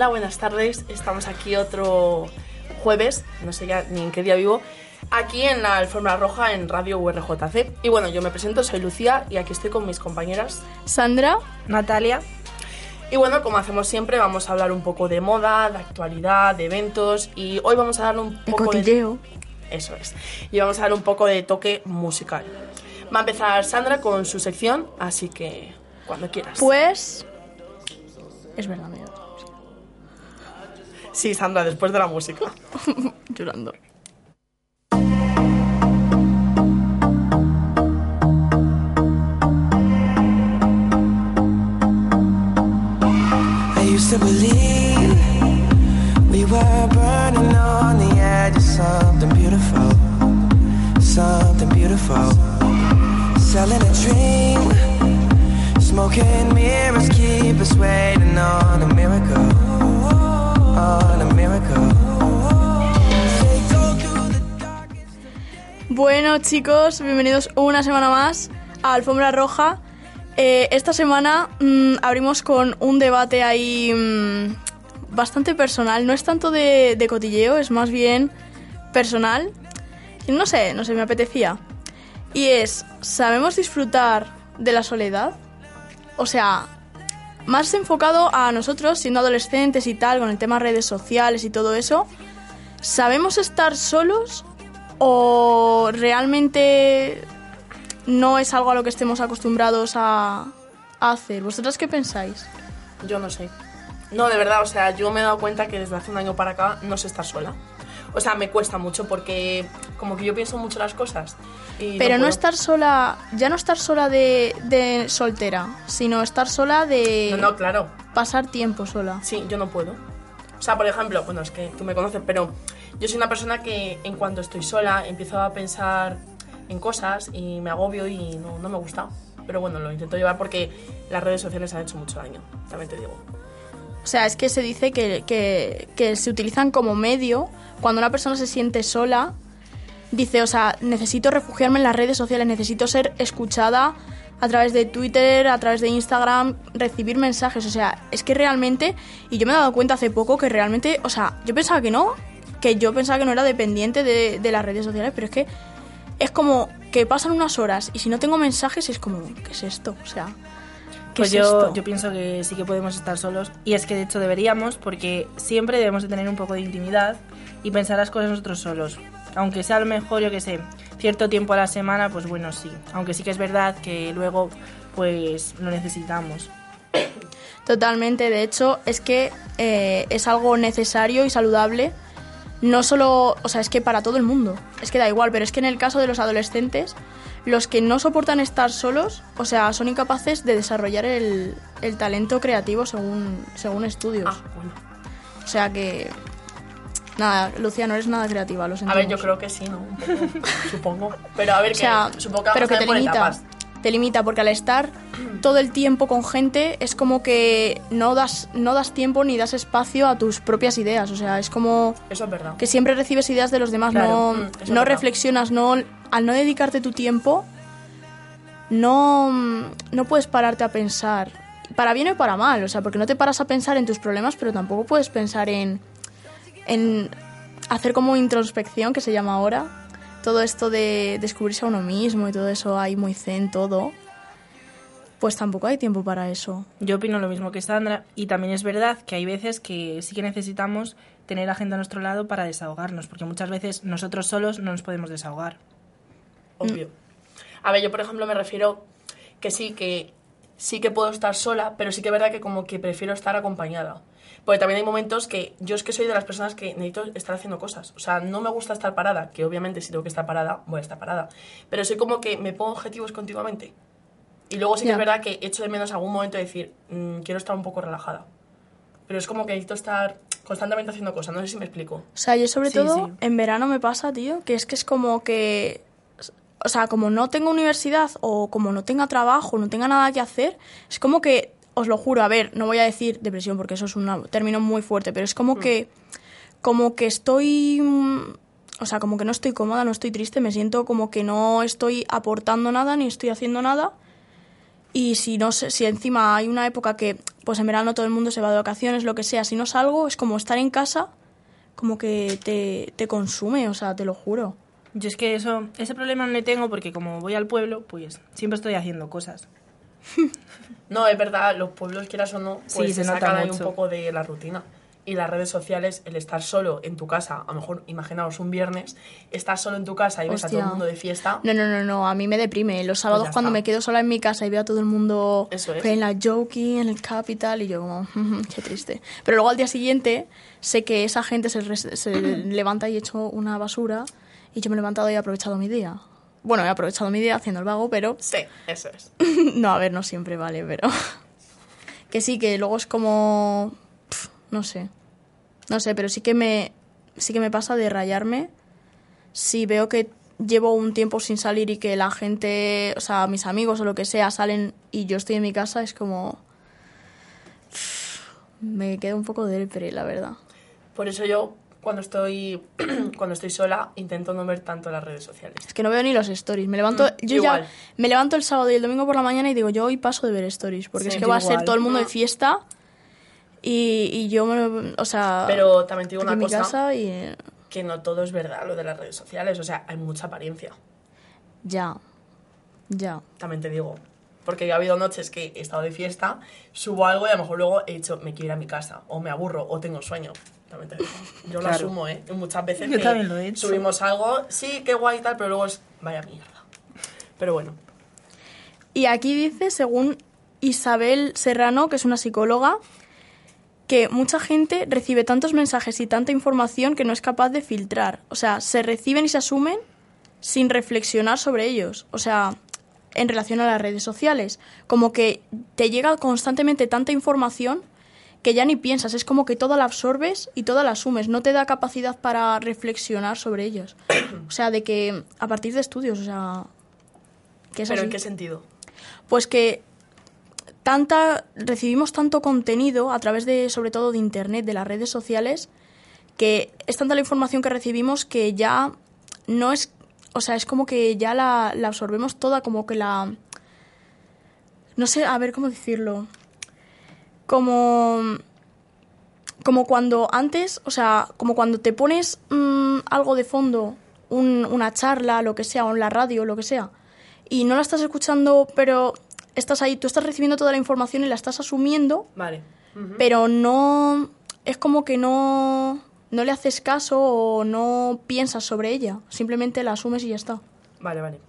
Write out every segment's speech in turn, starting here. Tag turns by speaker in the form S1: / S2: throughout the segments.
S1: hola, buenas tardes. Estamos aquí otro jueves, no sé ya ni en qué día vivo, aquí en la alfombra roja en Radio URJC. Y bueno, yo me presento, soy Lucía y aquí estoy con mis compañeras.
S2: Sandra,
S3: Natalia.
S1: Y bueno, como hacemos siempre, vamos a hablar un poco de moda, de actualidad, de eventos y hoy vamos a dar un
S2: de
S1: poco
S2: cotilleo.
S1: Eso es. Y vamos a dar un poco de toque musical. Va a empezar Sandra con su sección, así que cuando quieras.
S2: Pues. Es verdad, dado
S1: Sí, Sandra, después de la música.
S2: llorando.
S4: I used to believe we were burning on the edge of something beautiful, something beautiful. Selling a dream, smoking mirrors keep us waiting on a miracle,
S2: Bueno, chicos, bienvenidos una semana más a Alfombra Roja. Eh, esta semana mm, abrimos con un debate ahí mm, bastante personal. No es tanto de, cotilleo, es más bien personal. No sé, no sé, me apetecía. Y es, ¿sabemos disfrutar de la soledad? O sea, más enfocado a nosotros, siendo adolescentes y tal, con el tema redes sociales y todo eso. ¿Sabemos estar solos o realmente no es algo a lo que estemos acostumbrados a, a hacer? ¿Vosotras qué pensáis?
S1: Yo no sé. No, de verdad, o sea, yo me he dado cuenta que desde hace un año para acá no sé estar sola. O sea, me cuesta mucho porque como que yo pienso mucho las cosas. y
S2: Pero no
S1: puedo.
S2: estar sola, ya no estar sola de, de soltera, sino estar sola de
S1: No, no, claro.
S2: pasar tiempo sola.
S1: Sí, yo no puedo. O sea, por ejemplo, bueno, es que tú me conoces, pero yo soy una persona que en cuanto estoy sola empiezo a pensar en cosas y me agobio y no, no me gusta. Pero bueno, lo intento llevar porque las redes sociales han hecho mucho daño, también te digo.
S2: O sea, es que se dice que, que- se utilizan como medio cuando una persona se siente sola. Dice, o sea, necesito refugiarme en las redes sociales, necesito ser escuchada a través de Twitter, a través de Instagram, recibir mensajes. O sea, es que realmente, y yo me he dado cuenta hace poco que realmente, o sea, yo pensaba que no, que yo pensaba que no era dependiente de, de las redes sociales, pero es que es como que pasan unas horas y si no tengo mensajes es como, ¿qué es esto? O sea, ¿qué
S3: Pues
S2: es
S3: yo,
S2: esto?
S3: yo pienso que sí que podemos estar solos y es que de hecho deberíamos porque siempre debemos de tener un poco de intimidad y pensar las cosas nosotros solos. Aunque sea a lo mejor, yo que sé, cierto tiempo a la semana, pues bueno, sí. Aunque sí que es verdad que luego pues lo necesitamos.
S2: Totalmente, de hecho, es que eh, es algo necesario y saludable. No solo, o sea, es que para todo el mundo. Es que da igual, pero es que en el caso de los adolescentes, los que no soportan estar solos, o sea, son incapaces de desarrollar el, el talento creativo según, según estudios.
S1: Ah, bueno.
S2: O sea que. Nada, Lucía, no eres nada creativa, lo
S1: A
S2: sentimos.
S1: ver, yo creo que sí, ¿no? Un poco, supongo. Pero a ver,
S2: O sea,
S1: que supongo que
S2: pero que
S1: a
S2: te limita.
S1: etapas.
S2: Te limita porque al estar todo el tiempo con gente es como que no das, no das tiempo ni das espacio a tus propias ideas. O sea, es como
S1: Eso es verdad.
S2: que siempre recibes ideas de los demás,
S1: Claro, mm,
S2: no,
S1: eso
S2: no reflexionas, no, al no dedicarte tu tiempo, no, no puedes pararte a pensar, para bien o para mal, o sea, porque no te paras a pensar en tus problemas, pero tampoco puedes pensar en, en hacer como introspección, que se llama ahora, todo esto de descubrirse a uno mismo y todo eso ahí muy zen, todo, pues tampoco hay tiempo para eso.
S3: Yo opino lo mismo que Sandra y también es verdad que hay veces que sí que necesitamos tener a gente a nuestro lado para desahogarnos, porque muchas veces nosotros solos no nos podemos desahogar.
S1: obvio. A ver, yo por ejemplo me refiero que sí, que sí que puedo estar sola, pero sí que es verdad que como que prefiero estar acompañada. Porque también hay momentos que yo es que soy de las personas que necesito estar haciendo cosas. O sea, no me gusta estar parada, que obviamente si tengo que estar parada, voy a estar parada. Pero soy como que me pongo objetivos continuamente. Y luego sí que es verdad que echo de menos algún momento de decir, "Mm, quiero estar un poco relajada. Pero es como que necesito estar constantemente haciendo cosas, no sé si me explico.
S2: O sea, yo sobre
S3: Sí,
S2: todo
S3: sí.
S2: en verano me pasa, tío, que es que es como que... O sea, como no tengo universidad o como no tenga trabajo, no tenga nada que hacer, es como que, os lo juro, a ver, no voy a decir depresión porque eso es un término muy fuerte, pero es como que... Como que estoy... mm, O sea, como que no estoy cómoda, no estoy triste, me siento como que no estoy aportando nada ni estoy haciendo nada. Y si no sé, si encima hay una época que, pues en verano todo el mundo se va de vacaciones, lo que sea, si no salgo, es como estar en casa, como que te, te consume, o sea, te lo juro.
S3: Yo es que eso, ese problema no le tengo porque como voy al pueblo, pues siempre estoy haciendo cosas.
S1: No, es verdad, los pueblos, quieras o no, pues
S3: Sí,
S1: se
S3: se
S1: sacan ahí un poco de la rutina. Y las redes sociales, el estar solo en tu casa, a lo mejor imaginaos un viernes, estás solo en tu casa y ves a todo el mundo de fiesta.
S2: No, no, no, no, a mí me deprime. Los sábados
S1: ya
S2: cuando
S1: está.
S2: me quedo sola en mi casa y veo a todo el mundo
S1: es.
S2: en la Jokey, en el Capital, y yo como, "Ujú, qué triste. Pero luego al día siguiente sé que esa gente se levanta y hecho una basura, y yo me he levantado y he aprovechado mi día. Bueno, he aprovechado mi día haciendo el vago, pero
S1: Sí, eso es.
S2: no, a ver, no siempre vale, pero. que sí, que luego es como. pf, no sé. No sé, pero sí que me. Sí que me pasa de rayarme. Si veo que llevo un tiempo sin salir y que la gente, o sea, mis amigos o lo que sea, salen y yo estoy en mi casa, es como. Me quedo un poco depre, la verdad.
S1: Por eso yo, cuando estoy, cuando estoy sola, intento no ver tanto las redes sociales.
S2: Es que no veo ni los stories. Me levanto,
S1: Mm,
S2: yo
S1: igual.
S2: ya me levanto el sábado y el domingo por la mañana y digo, yo hoy paso de ver stories, porque
S1: Sí,
S2: es que va a ser todo el mundo de
S1: Mm.
S2: fiesta y, y yo me, o sea,
S1: Pero también te digo una cosa,
S2: casa y
S1: que no todo es verdad lo de las redes sociales. O sea, hay mucha apariencia.
S2: ya, ya.
S1: También te digo. Porque yo ha habido noches que he estado de fiesta, subo algo y a lo mejor luego he dicho, me quiero ir a mi casa, o me aburro, o tengo sueño. También te digo. Yo lo asumo, ¿eh? Muchas veces
S3: Yo
S1: que
S3: también lo he hecho.
S1: subimos algo, sí, qué guay y tal, pero luego es, vaya mierda. Pero bueno,
S2: Y aquí dice, según Isabel Serrano, que es una psicóloga, que mucha gente recibe tantos mensajes y tanta información que no es capaz de filtrar. O sea, se reciben y se asumen sin reflexionar sobre ellos. O sea, en relación a las redes sociales. Como que te llega constantemente tanta información que ya ni piensas. Es como que toda la absorbes y toda la asumes. No te da capacidad para reflexionar sobre ellos. O sea, de que a partir de estudios, o sea... Que es
S1: pero
S2: así.
S1: ¿en qué sentido?
S2: Pues que tanta recibimos tanto contenido a través de sobre todo de internet, de las redes sociales, que es tanta la información que recibimos que ya no es, o sea, es como que ya la, la absorbemos toda, como que la no sé, a ver cómo decirlo. Como como cuando antes, o sea, como cuando te pones mm, algo de fondo, un- una charla, lo que sea, o en la radio, lo que sea, y no la estás escuchando, pero estás ahí, tú estás recibiendo toda la información y la estás asumiendo,
S1: Vale.
S2: Pero no, es como que no, no le haces caso o no piensas sobre ella, simplemente la asumes y ya está.
S1: Vale, vale.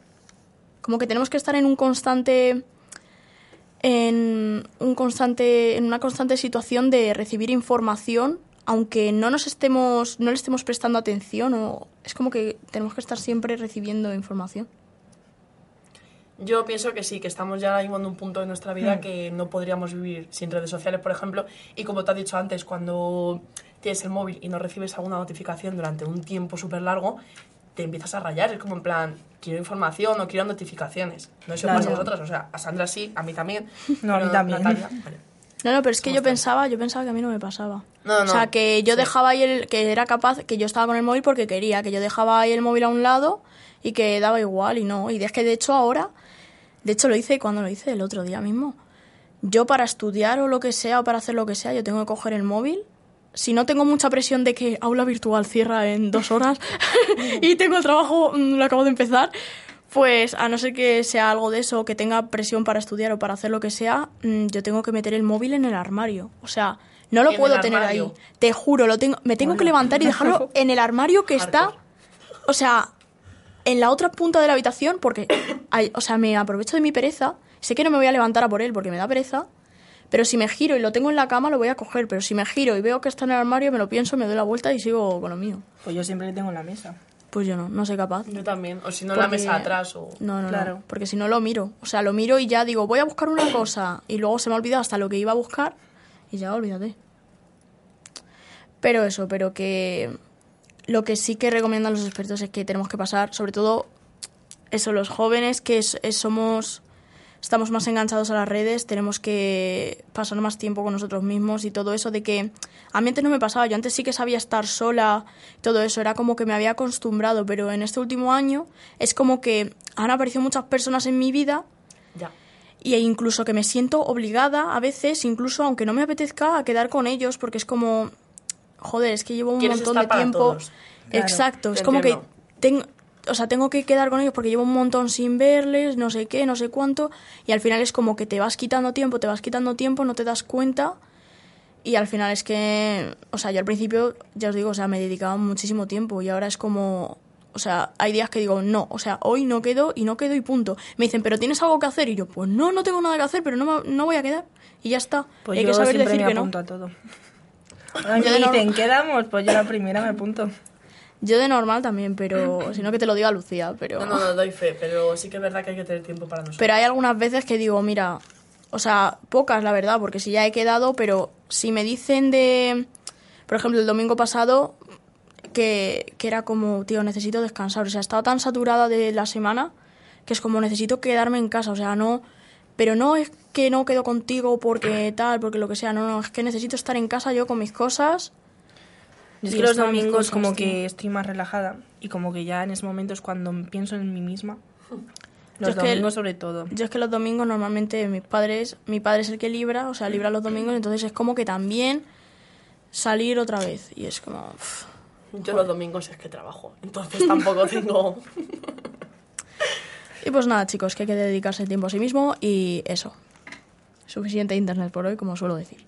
S2: Como que tenemos que estar en un constante en un constante en una constante situación de recibir información aunque no nos estemos no le estemos prestando atención o es como que tenemos que estar siempre recibiendo información.
S1: Yo pienso que sí, que estamos ya en un punto de nuestra vida que no podríamos vivir sin redes sociales, por ejemplo. Y como te has dicho antes, cuando tienes el móvil y no recibes alguna notificación durante un tiempo súper largo, te empiezas a rayar. Es como en plan, quiero información o quiero notificaciones. No sé
S3: Claro.
S1: pasa a vosotras, o sea, a Sandra sí, a mí también.
S3: No, a mí también.
S1: Natalia, vale.
S2: No, no, pero es que yo pensaba, yo pensaba que a mí no me pasaba.
S1: No,
S2: O sea,
S1: no,
S2: que yo
S1: sí.
S2: dejaba ahí el, que era capaz, que yo estaba con el móvil porque quería, que yo dejaba ahí el móvil a un lado y que daba igual y no. Y es que de hecho ahora, de hecho lo hice cuando lo hice el otro día mismo. Yo para estudiar o lo que sea o para hacer lo que sea, yo tengo que coger el móvil. Si no tengo mucha presión de que aula virtual cierra en dos horas y tengo el trabajo, mm, lo acabo de empezar, pues a no ser que sea algo de eso, que tenga presión para estudiar o para hacer lo que sea, mm, yo tengo que meter el móvil en el armario. O sea, no lo
S1: ¿En
S2: puedo tener ahí. Te juro, lo tengo, me tengo que levantar y dejarlo en el armario que está, o sea, en la otra punta de la habitación, porque, hay- o sea, me aprovecho de mi pereza sé que no me voy a levantar a por él porque me da pereza, pero si me giro y lo tengo en la cama lo voy a coger, pero si me giro y veo que está en el armario me lo pienso, me doy la vuelta y sigo con lo mío.
S3: Pues yo siempre le tengo en la mesa.
S2: Pues yo no, no soy capaz.
S1: Yo también. O si no, la
S2: Porque-
S1: mesa atrás o...
S2: No, no,
S3: Claro.
S2: no. Porque si no lo miro. O sea, lo miro y ya digo, voy a buscar una cosa. Y luego se me ha olvidado hasta lo que iba a buscar. Y ya, olvídate. Pero eso, pero que lo que sí que recomiendan los expertos es que tenemos que pasar, sobre todo eso, los jóvenes que es- es- somos, estamos más enganchados a las redes, tenemos que pasar más tiempo con nosotros mismos y todo eso de que a mí antes no me pasaba, yo antes sí que sabía estar sola, todo eso, era como que me había acostumbrado, pero en este último año es como que han aparecido muchas personas en mi vida
S1: Ya.
S2: y incluso que me siento obligada a veces, incluso aunque no me apetezca, a quedar con ellos porque es como, joder, es que llevo un
S1: Quieres
S2: montón
S1: estar
S2: de
S1: para
S2: tiempo.
S1: todos.
S3: Claro,
S2: Exacto, es como
S1: entiendo.
S2: que tengo, o sea, tengo que quedar con ellos porque llevo un montón sin verles, no sé qué, no sé cuánto, y al final es como que te vas quitando tiempo, te vas quitando tiempo, no te das cuenta. Y al final es que, o sea, yo al principio, ya os digo, o sea, me dedicaba muchísimo tiempo y ahora es como, o sea, hay días que digo, no, o sea, hoy no quedo y no quedo y punto. Me dicen, pero ¿tienes algo que hacer? Y yo, pues no, no tengo nada que hacer, pero no, no voy a quedar. Y ya está.
S3: Pues
S2: hay
S3: yo
S2: que saber decir
S3: me
S2: que no.
S3: a todo. A mí
S2: Yo
S3: me dicen, quedamos, pues yo la primera me apunto.
S2: Yo de normal también, pero si no que te lo diga Lucía, pero...
S1: No, no, no, doy fe, pero sí que es verdad que hay que tener tiempo para nosotros.
S2: Pero hay algunas veces que digo, mira, o sea, pocas la verdad, porque si ya he quedado, pero si me dicen de, por ejemplo, el domingo pasado, que, que era como, tío, necesito descansar, o sea, estaba tan saturada de la semana que es como, necesito quedarme en casa, o sea, no, pero no es que no quedo contigo porque tal, porque lo que sea, no, no, es que necesito estar en casa yo con mis cosas.
S3: Yo es que los domingos
S2: cosas,
S3: como que estoy más relajada y como que ya en ese momento es cuando pienso en mí misma.
S2: Yo
S3: Los
S2: es que-
S3: domingos sobre todo.
S2: Yo es que los domingos normalmente mis padres, mi padre es el que libra, o sea, libra los domingos, entonces es como que también salir otra vez y es como...
S1: Yo los domingos es que trabajo, entonces tampoco tengo...
S2: Y pues nada, chicos, que hay que dedicarse el tiempo a sí mismo y eso. Suficiente internet por hoy, como suelo decir.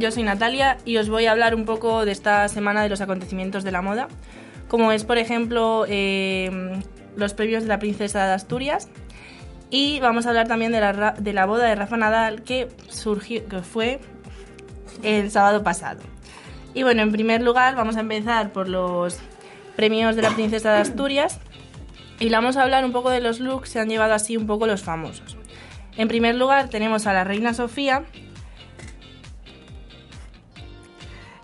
S3: Yo soy Natalia y os voy a hablar un poco de esta semana de los acontecimientos de la moda, como es, por ejemplo, eh, los premios de la Princesa de Asturias. Y vamos a hablar también de la, de la boda de Rafa Nadal que surgió, que fue el sábado pasado. Y bueno, en primer lugar vamos a empezar por los premios de la Princesa de Asturias y vamos a hablar un poco de los looks que han llevado así un poco los famosos. En primer lugar tenemos a la reina Sofía,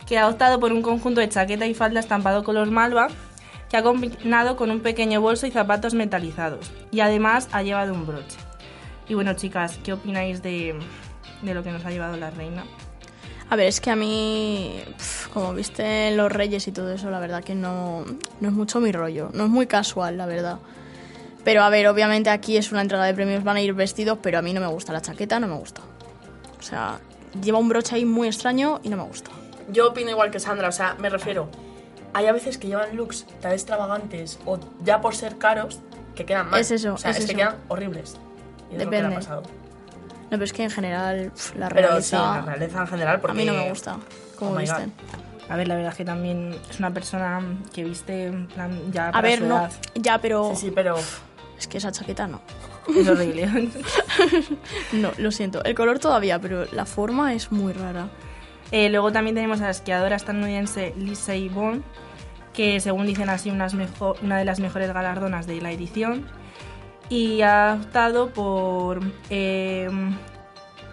S3: que ha optado por un conjunto de chaqueta y falda estampado color malva, que ha combinado con un pequeño bolso y zapatos metalizados. Y además ha llevado un broche. Y bueno, chicas, ¿qué opináis de, de lo que nos ha llevado la reina?
S2: A ver, es que a mí, como viste los Reyes y todo eso, la verdad que no, no es mucho mi rollo. No es muy casual, la verdad. Pero a ver, obviamente aquí es una entrega de premios, van a ir vestidos, pero a mí no me gusta la chaqueta, no me gusta. O sea, lleva un broche ahí muy extraño y no me gusta.
S1: Yo opino igual que Sandra, o sea, me refiero. Hay a veces que llevan looks tan extravagantes o ya por ser caros que quedan mal.
S2: Es eso,
S1: O sea,
S2: es
S1: es, que
S2: eso.
S1: quedan horribles. Y es lo que le
S2: Depende.
S1: ha pasado.
S2: No, pero es que en general la
S1: Pero
S2: realeza
S1: sí, la realeza en general, porque.
S2: a mí no me gusta, como
S1: Oh
S2: visten.
S3: A ver, la verdad es que también es una persona que viste en plan, ya
S2: A
S3: para
S2: ver,
S3: su
S2: no,
S3: edad.
S2: ya, pero
S1: Sí, sí, pero.
S2: es que esa chaqueta no.
S3: Es horrible.
S2: No, lo siento. El color todavía, pero la forma es muy rara.
S3: Eh, luego también tenemos a la esquiadora estadounidense Lindsey Vonn, que según dicen así una de las mejores galardonas de la edición. Y ha optado por eh,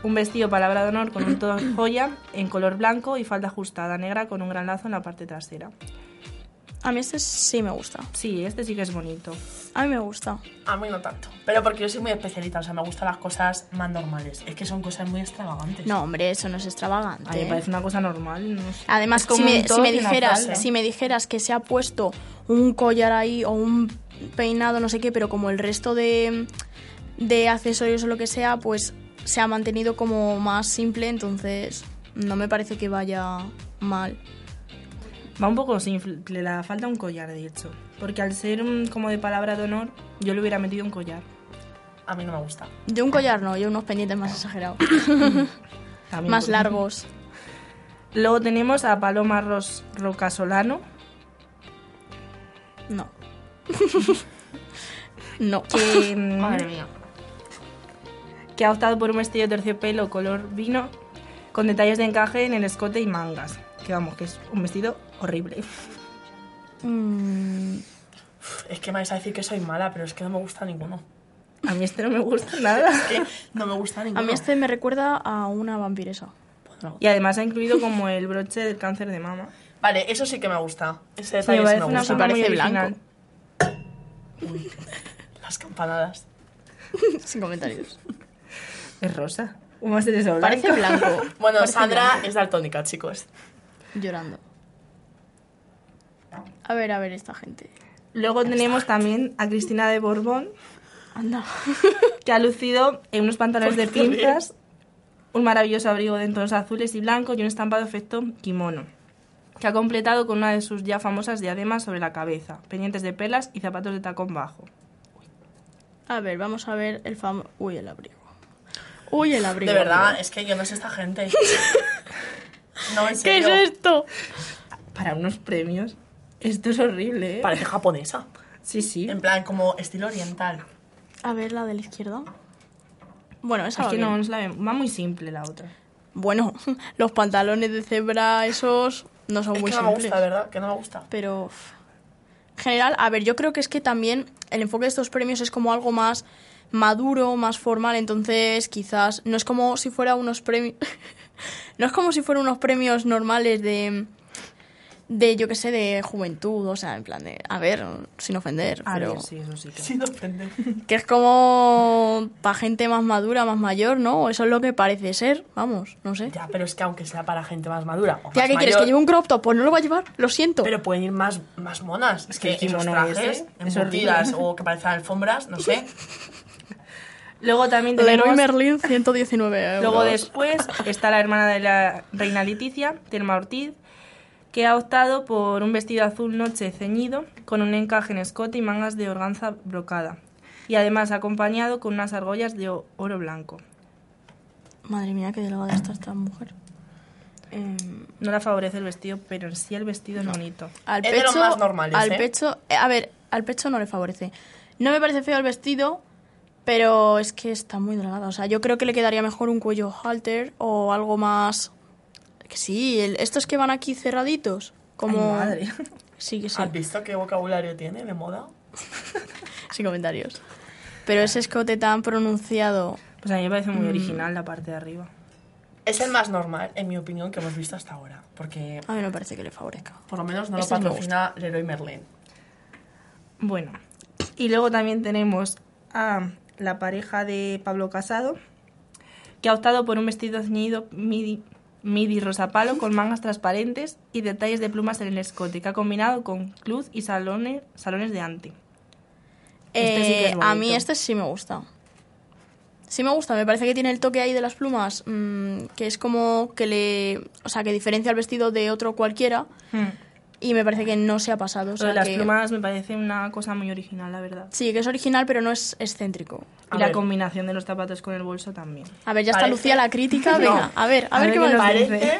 S3: un vestido palabra de honor con un todo joya en color blanco y falda ajustada negra con un gran lazo en la parte trasera.
S2: A mí este sí me gusta.
S3: Sí, este sí que es bonito.
S2: A mí me gusta.
S1: A mí no tanto. Pero porque yo soy muy especialista, o sea, me gustan las cosas más normales. Es que son cosas muy extravagantes.
S2: No, hombre, eso no es extravagante.
S3: A mí me
S2: ¿eh?
S3: parece una cosa normal. no sé.
S2: Además, si me, si dijeras, si me dijeras que se ha puesto un collar ahí o un peinado, no sé qué, pero como el resto de, de accesorios o lo que sea, pues se ha mantenido como más simple, entonces no me parece que vaya mal.
S3: Va un poco simple, le falta un collar, de hecho. Porque al ser como de palabra de honor, yo le hubiera metido un collar.
S1: A mí no me gusta.
S2: Yo un collar no, yo unos pendientes más exagerados, más largos.
S3: Luego tenemos a Paloma Ros Rocasolano,
S2: No. no.
S3: que, mm,
S1: Madre mía.
S3: que ha optado por un vestido de terciopelo color vino con detalles de encaje en el escote y mangas. Que vamos, que es un vestido horrible.
S2: Mm,
S1: Es que me vais a decir que soy mala, pero es que no me gusta ninguno.
S3: A mí este no me gusta nada.
S1: Es que no me gusta ninguno.
S2: a mí este me recuerda a una vampiresa.
S3: Y además ha incluido como el broche del cáncer de mama.
S1: Vale, eso sí que me gusta. Ese
S3: Sí, me
S1: detalle sí,
S3: parece
S1: me gusta.
S2: parece
S3: original.
S2: blanco.
S1: Las campanadas.
S2: Sin comentarios.
S3: Es rosa. ¿Cómo?
S2: Parece blanco.
S1: Bueno,
S2: Parece
S1: Sandra
S2: blanco.
S1: es daltónica, chicos.
S2: Llorando. A ver, a ver, esta gente.
S3: Luego tenemos también a Cristina de Borbón,
S2: Anda.
S3: que ha lucido en unos pantalones de
S1: ¿Por qué?
S3: pinzas, un maravilloso abrigo de tonos azules y blancos y un estampado efecto kimono, que ha completado con una de sus ya famosas diademas sobre la cabeza, pendientes de perlas y zapatos de tacón bajo.
S2: A ver, vamos a ver el famoso... Uy, el abrigo. Uy, el abrigo.
S1: De verdad,
S2: abrigo.
S1: es que yo no sé esta gente. No, en
S2: ¿Qué es esto?
S3: Para unos premios, esto es horrible, ¿eh?
S1: Parece japonesa.
S3: Sí, sí.
S1: En plan, como estilo oriental.
S2: A ver, la de la izquierda. Bueno, esa
S3: Es
S2: va
S3: que
S2: bien.
S3: no, no la va muy simple la otra.
S2: Bueno, los pantalones de cebra, esos no son
S1: Es
S2: muy
S1: que no me
S2: simples.
S1: gusta, ¿verdad? Que no me gusta.
S2: Pero en general, a ver, yo creo que es que también el enfoque de estos premios es como algo más maduro, más formal, entonces quizás no es como si fuera unos premios no es como si fueran unos premios normales de de yo que sé, de juventud, o sea, en plan de, a ver, sin ofender,
S3: A
S2: pero
S3: ver, sí, eso sí. que-
S1: Sí, no ofende.
S2: que es como para gente más madura, más mayor, ¿no? Eso es lo que parece ser, vamos, no sé.
S1: Ya, pero es que aunque sea para gente más madura o más
S2: ¿qué quieres?
S1: mayor,
S2: ¿Que lleve un crop top? Pues no lo va a llevar, lo siento.
S1: Pero pueden ir más, más monas. Es que esos
S3: kimono
S1: trajes
S3: es
S1: embutidas o que parecen alfombras, no sé.
S3: Luego también tenemos...
S2: Leroy Merlin, 119 euros.
S3: Luego después está la hermana de la reina Leticia, Telma Ortiz, que ha optado por un vestido azul noche ceñido con un encaje en escote y mangas de organza brocada. Y además acompañado con unas argollas de oro blanco.
S2: Madre mía, qué delgada está esta mujer. Em,
S3: No la favorece el vestido, pero en sí el vestido es bonito.
S2: al
S1: Es de
S2: pecho,
S1: los más normales,
S2: al
S1: ¿eh?
S2: pecho, eh, a ver, al pecho no le favorece. No me parece feo el vestido, pero es que está muy delgada. O sea, yo creo que le quedaría mejor un cuello halter o algo más. Que sí, el- estos que van aquí cerraditos, como.
S3: Ay, madre.
S2: Sí, que sí.
S1: ¿Has visto qué vocabulario tiene de moda?
S2: Sin comentarios. Pero ese escote tan pronunciado.
S3: Pues a mí me parece
S2: Mm.
S3: muy original la parte de arriba.
S1: Es el más normal, en mi opinión, que hemos visto hasta ahora. Porque
S2: A mí no me parece que le favorezca.
S1: por lo menos no
S2: Este
S1: lo patrocina Leroy Merlin.
S3: Bueno, y luego también tenemos a la pareja de Pablo Casado, que ha optado por un vestido ceñido midi, midi rosa palo con mangas transparentes y detalles de plumas en el escote, que ha combinado con cluz y salones, salones de ante. Este sí que es
S2: Eh, a mí este sí me gusta. Sí me gusta, me parece que tiene el toque ahí de las plumas, mm, que es como que le... O sea, que diferencia el vestido de otro cualquiera y me parece que no se ha pasado. O
S3: Lo
S2: sea,
S3: de las
S2: que-
S3: plumas me parece una cosa muy original, la verdad.
S2: Sí, que es original, pero no es excéntrico.
S1: A
S3: y la
S1: ver.
S3: combinación de los zapatos con el bolso también.
S2: A ver, ya está
S1: Parece-
S2: Lucía la crítica.
S1: No.
S2: Venga, a ver, a,
S3: A
S2: ver,
S3: ver
S2: qué decir.
S1: Parece...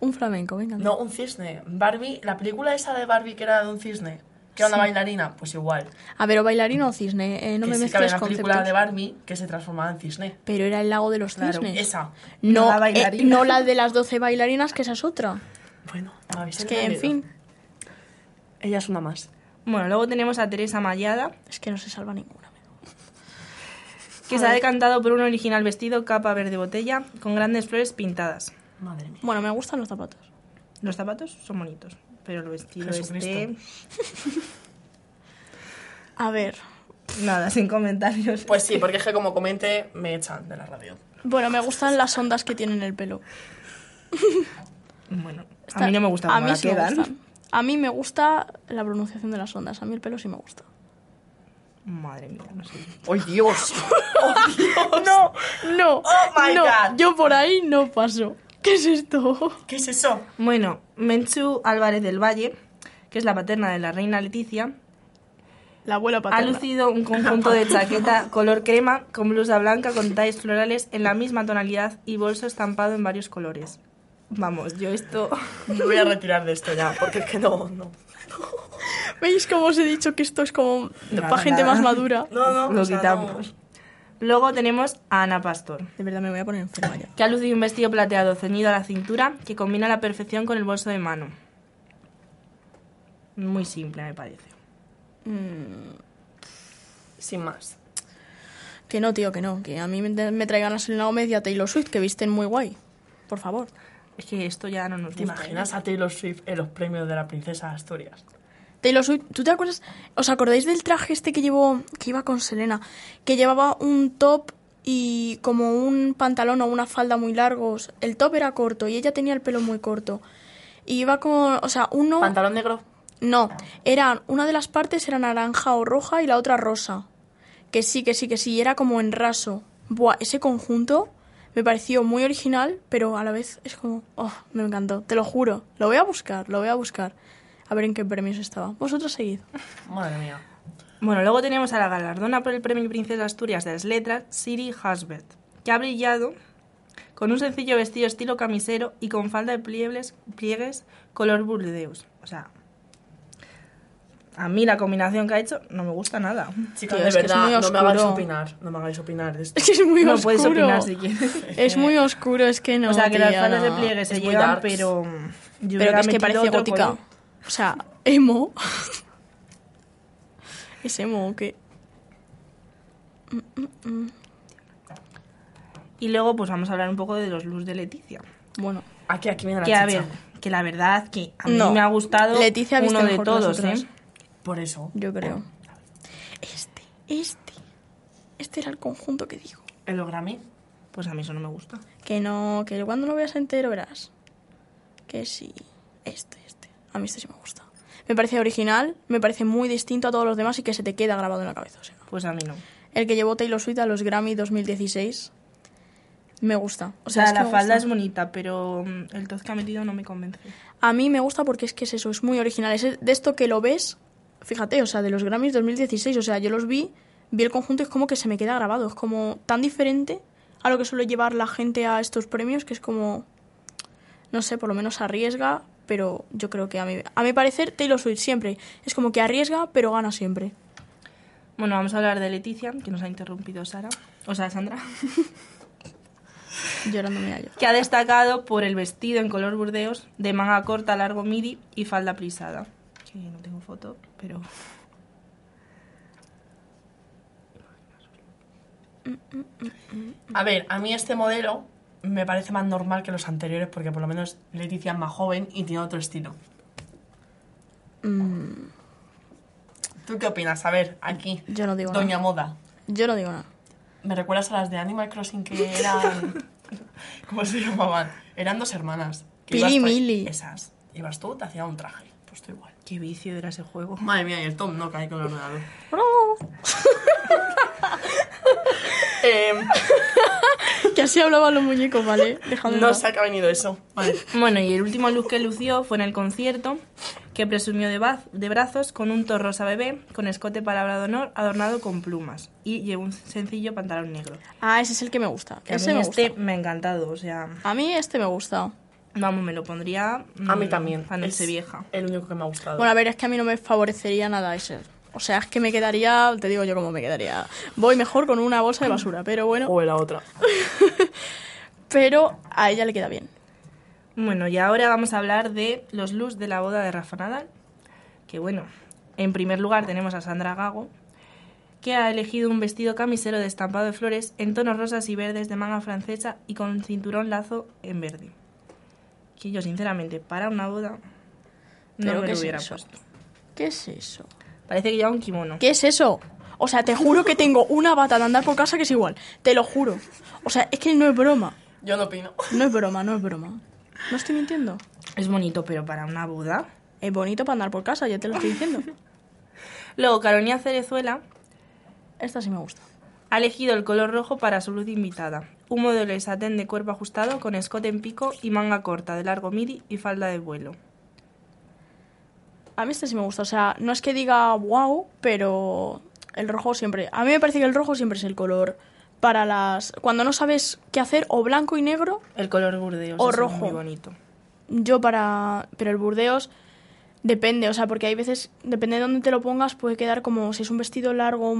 S2: Un flamenco, venga.
S1: No, un cisne. Barbie, la película esa de Barbie que era de un cisne, que era una bailarina, pues igual.
S2: A ver, o bailarino o cisne, eh, no
S1: que
S2: me
S1: sí
S2: mezcles
S1: una película de Barbie que se transformaba en cisne.
S2: Pero era el lago de los
S3: Claro,
S2: cisnes.
S1: Esa.
S2: No,
S3: No la
S2: eh,
S3: bailarina.
S2: no la de las 12 bailarinas, que esa es otra.
S1: Bueno, me habéis
S2: Es que, en fin,
S1: Ella es una más.
S3: Bueno, luego tenemos a Teresa Mayada,
S2: es que no se salva ninguna.
S3: que se ha decantado por un original vestido capa verde botella con grandes flores pintadas.
S1: Madre mía.
S2: Bueno, me gustan los zapatos.
S3: Los zapatos son bonitos. pero el vestido
S1: Jesucristo.
S3: este...
S2: A ver.
S3: Nada, sin comentarios.
S1: Pues sí, porque es que como comente me echan de la radio.
S2: Bueno, me gustan las ondas que tienen el pelo.
S3: Bueno, a mí no me gusta
S2: A mí sí me
S3: quedan.
S2: gustan. A mí me gusta la pronunciación de las ondas. A mí el pelo sí me gusta.
S3: Madre mía, no sé.
S1: ¡Oh, Dios!
S2: No, no,
S1: Oh my
S2: no.
S1: God.
S2: Yo por ahí no paso. ¿Qué es esto?
S1: ¿Qué es eso?
S3: Bueno, Menchu Álvarez del Valle, que es la paterna de la reina Leticia,
S2: La abuela
S3: ha
S2: paterna.
S3: lucido un conjunto de chaqueta color crema con blusa blanca con detalles florales en la misma tonalidad y bolso estampado en varios colores. Vamos, yo esto...
S1: Me voy a retirar de esto ya, porque es que no, no.
S2: ¿Veis cómo os he dicho que esto es como
S3: Nada,
S2: para gente
S3: nada.
S2: más madura?
S1: No, no,
S3: Lo
S1: o sea,
S3: quitamos. Luego tenemos a Ana Pastor,
S2: De verdad me voy a poner enferma ya.
S3: que ha lucido un vestido plateado ceñido a la cintura que combina a la perfección con el bolso de mano. Muy simple, me parece.
S1: no. Sin más.
S2: Que no, tío, que no. Que a mí me, me traigan a Selena y a Taylor Swift, que visten muy guay. Por favor.
S3: Es que esto ya no nos
S1: ¿Te
S3: gusta. ¿eh?
S1: imaginas a Taylor Swift en los premios de la princesa Asturias?
S2: Taylor Swift, ¿tú te acuerdas? ¿Os acordáis del traje este que llevó, que iba con Selena? Que llevaba un top y como un pantalón o una falda muy largos. El top era corto y ella tenía el pelo muy corto. Y iba con, o sea, uno...
S1: ¿Pantalón negro?
S2: No, eran, una de las partes era naranja o roja y la otra rosa. Que sí, que sí, que sí, era como en raso. Buah, ese conjunto me pareció muy original, pero a la vez es como, oh, me encantó, te lo juro. Lo voy a buscar, lo voy a buscar. A ver en qué premios estaba. Vosotros seguid.
S1: Madre mía.
S3: Bueno, luego tenemos a la galardona por el Premio Princesa Asturias de las Letras, Siri Hasbert, que ha brillado con un sencillo vestido estilo camisero y con falda de pliegues, pliegues color burdeos. O sea, a mí la combinación que ha hecho no me gusta nada.
S1: Chicas,
S2: Tío,
S1: de
S2: es que es
S1: verdad,
S2: muy
S1: no me hagáis
S2: oscuro.
S1: opinar. No me hagáis opinar de esto.
S2: Es que es muy
S3: no
S2: oscuro.
S3: puedes opinar si quieres.
S2: Es muy oscuro, es que no.
S3: o sea, que las faldas de
S2: no.
S3: pliegues se llevan,
S1: darks.
S3: pero... yo
S2: Pero que es que parece gótica.
S3: color.
S2: O sea, emo. ¿Es emo o qué?
S3: Y luego pues vamos a hablar un poco de los looks de Leticia.
S2: Bueno,
S1: Aquí, aquí viene la
S3: Que a ver, que la verdad que a mí
S2: No.
S3: me ha gustado
S2: Leticia
S3: uno de
S2: que
S3: todos. ¿eh?
S1: Por eso.
S2: yo creo. Este, este. Este era el conjunto que digo.
S1: ¿El Grammy?
S3: Pues a mí eso no me gusta.
S2: Que no, que cuando lo veas entero verás. Que sí. Este, este. A mí este sí me gusta. Me parece original, me parece muy distinto a todos los demás y que se te queda grabado en la cabeza. O sea,
S3: Pues a mí no.
S2: el que llevó Taylor Swift a los Grammy 2016 me gusta.
S3: O sea,
S2: que
S3: la falda
S2: gusta.
S3: es bonita, pero mm, el toz que ha metido no me convence.
S2: A mí me gusta porque es que es eso, es muy original. Es de esto que lo ves, fíjate, o sea, de los Grammys 2016, o sea, yo los vi, vi el conjunto y es como que se me queda grabado. Es como tan diferente a lo que suele llevar la gente a estos premios que es como, no sé, por lo menos arriesga, pero yo creo que a mi, a mi parecer Taylor Swift siempre es como que arriesga, pero gana siempre.
S3: Bueno, vamos a hablar de Leticia, que nos ha interrumpido Sara. O sea, Sandra.
S2: Llorándome a yo.
S3: que ha destacado por el vestido en color burdeos, de manga corta, largo midi y falda plisada. Que no tengo foto, pero...
S1: A ver, a mí este modelo me parece más normal que los anteriores porque por lo menos Leticia es más joven y tiene otro estilo. ¿Tú qué opinas? A ver, aquí.
S2: Yo no digo
S1: Doña
S2: nada.
S1: Moda.
S2: Yo no digo nada.
S1: ¿Me recuerdas a las de Animal Crossing que eran... ¿Cómo se llamaban? Eran dos hermanas. que
S2: Pili Mili.
S1: Esas. Ibas tú, te hacía un traje. Pues tú igual.
S3: Qué vicio era ese juego.
S1: Madre mía, y el Tom no cae con el ordenador. Em,
S2: que así hablaban los muñecos, ¿vale?
S1: No sé a qué ha venido eso. Vale.
S3: Bueno, y el último look que lució fue en el concierto, que presumió de, brazos con un torro rosa bebé, con escote palabra de honor, adornado con plumas. Y llevó un sencillo pantalón negro.
S2: Ah, ese es el que me gusta.
S3: Que a
S2: Ese
S3: mí
S2: me
S3: este
S2: gusta.
S3: me ha encantado, o sea...
S2: A mí este me gusta.
S3: Vamos, me lo pondría...
S1: A mí
S3: mm,
S1: también.
S3: A
S1: Es
S3: vieja.
S1: El único que me ha gustado.
S2: Bueno, a ver, es que a mí no me favorecería nada ese. O sea, es que me quedaría, te digo yo cómo me quedaría. Voy mejor con una bolsa de basura, pero bueno.
S1: o la otra.
S2: Pero a ella le queda bien.
S3: Bueno, y ahora vamos a hablar de los looks de la boda de Rafa Nadal. Que bueno, en primer lugar tenemos a Sandra Gago, que ha elegido un vestido camisero de estampado de flores en tonos rosas y verdes de manga francesa y con cinturón lazo en verde. Que yo, sinceramente, para una boda, No
S2: ¿Pero
S3: me lo
S2: es
S3: hubiera
S2: eso?
S3: puesto.
S2: ¿Qué es eso?
S3: Parece que lleva un kimono.
S2: ¿Qué es eso? O sea, te juro que tengo una bata de andar por casa que es igual. Te lo juro. O sea, es que no es broma.
S1: Yo no opino.
S2: No es broma, no es broma. No estoy mintiendo.
S3: Es bonito, pero para una boda.
S2: Es bonito para andar por casa, ya te lo estoy diciendo.
S3: Luego, Carolina Cerezuela
S2: Esta sí me gusta.
S3: Ha elegido el color rojo para su luz invitada. Un modelo de satén de cuerpo ajustado con escote en pico y manga corta de largo midi y falda de vuelo.
S2: A mí este sí me gusta. O sea, no es que diga wow, pero el rojo siempre. A mí me parece que el rojo siempre es el color para las. Cuando no sabes qué hacer, o blanco y negro,
S3: El color burdeos
S2: O
S3: es
S2: rojo.
S3: muy bonito.
S2: yo para. Pero el burdeos depende, o sea, porque hay veces, depende de dónde te lo pongas, puede quedar como si es un vestido largo,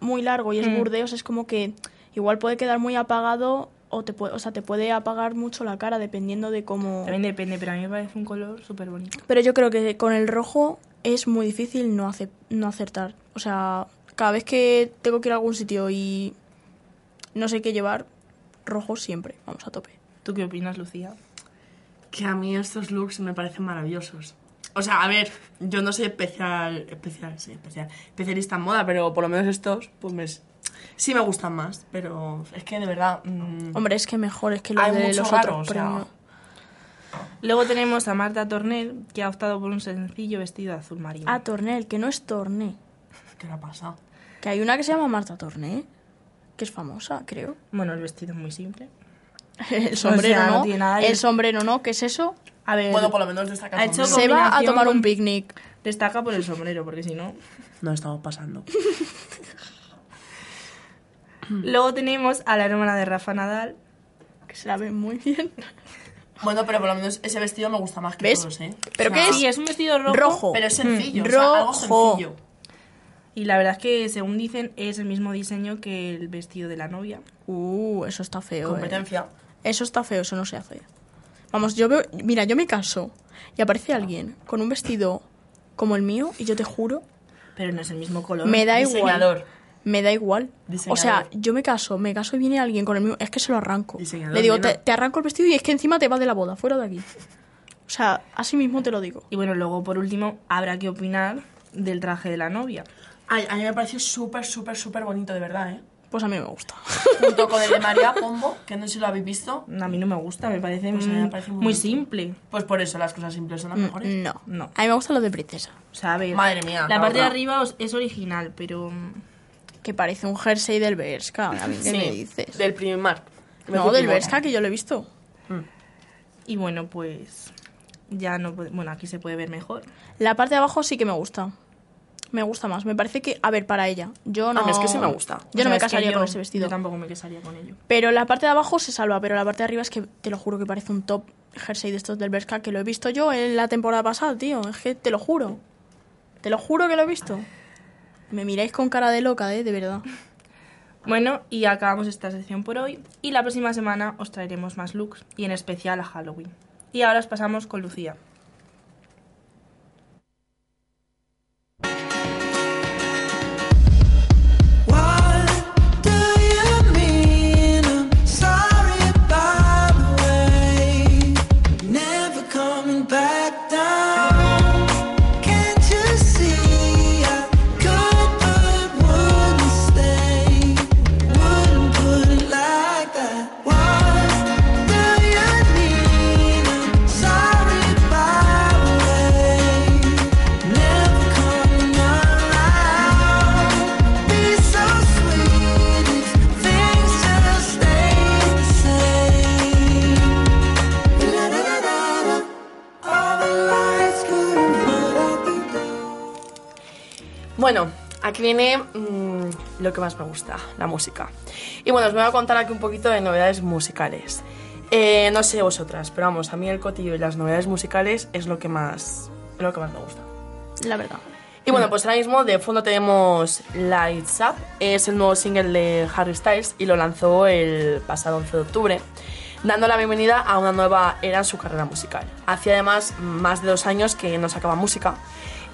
S2: muy largo y es
S3: Mm.
S2: burdeos, es como que igual puede quedar muy apagado o te puede, o sea, te puede apagar mucho la cara dependiendo de cómo.
S3: También depende, pero a mí me parece un color súper bonito.
S2: Pero yo creo que con el rojo es muy difícil no, ace- no acertar. O sea, cada vez que tengo que ir a algún sitio y no sé qué llevar, rojo siempre. Vamos a tope.
S3: ¿Tú qué opinas, Lucía?
S1: Que a mí estos looks me parecen maravillosos. O sea, a ver, yo no soy especial, especial, sí, especial, especialista en moda, pero por lo menos estos, pues me, sí me gustan más. Pero es que de verdad, mm,
S2: Hombre, es que mejor es que los
S1: Hay
S2: de
S1: mucho
S2: los
S1: raro,
S2: otros.
S1: o
S2: pero
S1: sea.
S2: no.
S3: Luego tenemos a Marta Tornel, que ha optado por un sencillo vestido de azul marino.
S2: Ah, Tornel, que no es Torné.
S1: ¿qué le ha pasado?
S2: Que hay una que se llama Marta Torné, que es famosa, creo.
S3: Bueno, el vestido es muy simple.
S2: El sombrero,
S3: no
S2: ¿no?
S3: tiene nada de-
S2: El sombrero, ¿no? ¿Qué es eso?
S3: A ver,
S1: Bueno, por lo menos destaca
S3: ha
S1: el
S3: hecho
S1: sombrero.
S2: Se va a tomar un picnic.
S3: destaca por el sombrero, porque si no...
S1: No estamos pasando.
S3: Luego tenemos a la hermana de Rafa Nadal,
S2: Que se la ve muy bien.
S1: bueno, pero por lo menos ese vestido me gusta más que
S2: ¿Ves?
S1: todos, ¿eh?
S2: ¿Pero
S1: O
S2: qué es?
S3: Sí, es un vestido rojo.
S2: Rojo.
S1: Pero es sencillo,
S2: Mm,
S1: o sea, algo
S2: rojo.
S1: sencillo.
S3: Y la verdad es que, según dicen, es el mismo diseño que el vestido de la novia.
S2: Uh, eso está feo. eh. Eso está feo, eso no se hace. Vamos, yo veo. Mira, yo me caso y aparece alguien con un vestido como el mío y yo te juro,
S3: Pero no es el mismo color.
S2: me da
S1: Diseñador.
S2: igual. Me da igual. O sea,
S1: Diseñador.
S2: yo me caso, me caso y viene alguien con el mío. Es que se lo arranco.
S1: Diseñador,
S2: Le digo,
S1: nena.
S2: te, te arranco el vestido y es que encima te vas de la boda, fuera de aquí. O sea, así mismo te lo digo.
S3: Y bueno, luego por último, habrá que opinar del traje de la novia.
S1: Ay, a mí me pareció súper, súper, súper bonito, de verdad, ¿eh?
S2: Pues a mí me gusta.
S1: Junto con el de María Pombo, que no sé si lo habéis visto.
S3: A mí no me gusta, me parece,
S1: Pues me
S3: mm,
S1: parece muy
S3: simple.
S1: Pues por eso las cosas simples son las mejores.
S2: No,
S3: No.
S2: A mí me gustan los de princesa.
S3: O sea, a ver,
S1: Madre mía,
S3: la parte de arriba es original, pero... mm,
S2: Que parece un jersey del Berska. A mí, ¿qué me dices?
S1: Del Primark.
S2: No, del Berska, que yo lo he visto.
S3: Y bueno, pues ya no puede- bueno, aquí se puede ver mejor.
S2: La parte de abajo sí que me gusta. Me gusta más. Me parece que, a ver, para ella. Yo no.
S1: mí es que sí me gusta.
S2: Yo
S3: O sea,
S2: no me casaría
S3: yo-
S2: con ese vestido.
S3: Yo tampoco me casaría con ello.
S2: Pero la parte de abajo se salva, pero la parte de arriba es que te lo juro que parece un top jersey de estos del Berska que lo he visto yo en la temporada pasada, tío. Es que te lo juro. Te lo juro que lo he visto. Me miráis con cara de loca, ¿eh? De verdad.
S3: Bueno, y acabamos esta sección por hoy. Y la próxima semana os traeremos más looks, y en especial a Halloween. Y ahora os pasamos con Lucía.
S1: Aquí viene mm, lo que más me gusta, la música. Y bueno, os voy a contar aquí un poquito de novedades musicales. Eh, no sé vosotras, pero vamos, a mí el cotillo y las novedades musicales es lo que más, lo que más me gusta.
S2: La verdad.
S1: Y bueno, pues ahora mismo de fondo tenemos Lights Up, es el nuevo single de Harry Styles y lo lanzó el pasado 11 de octubre, dando la bienvenida a una nueva era en su carrera musical. Hacía además más de dos años que no sacaba música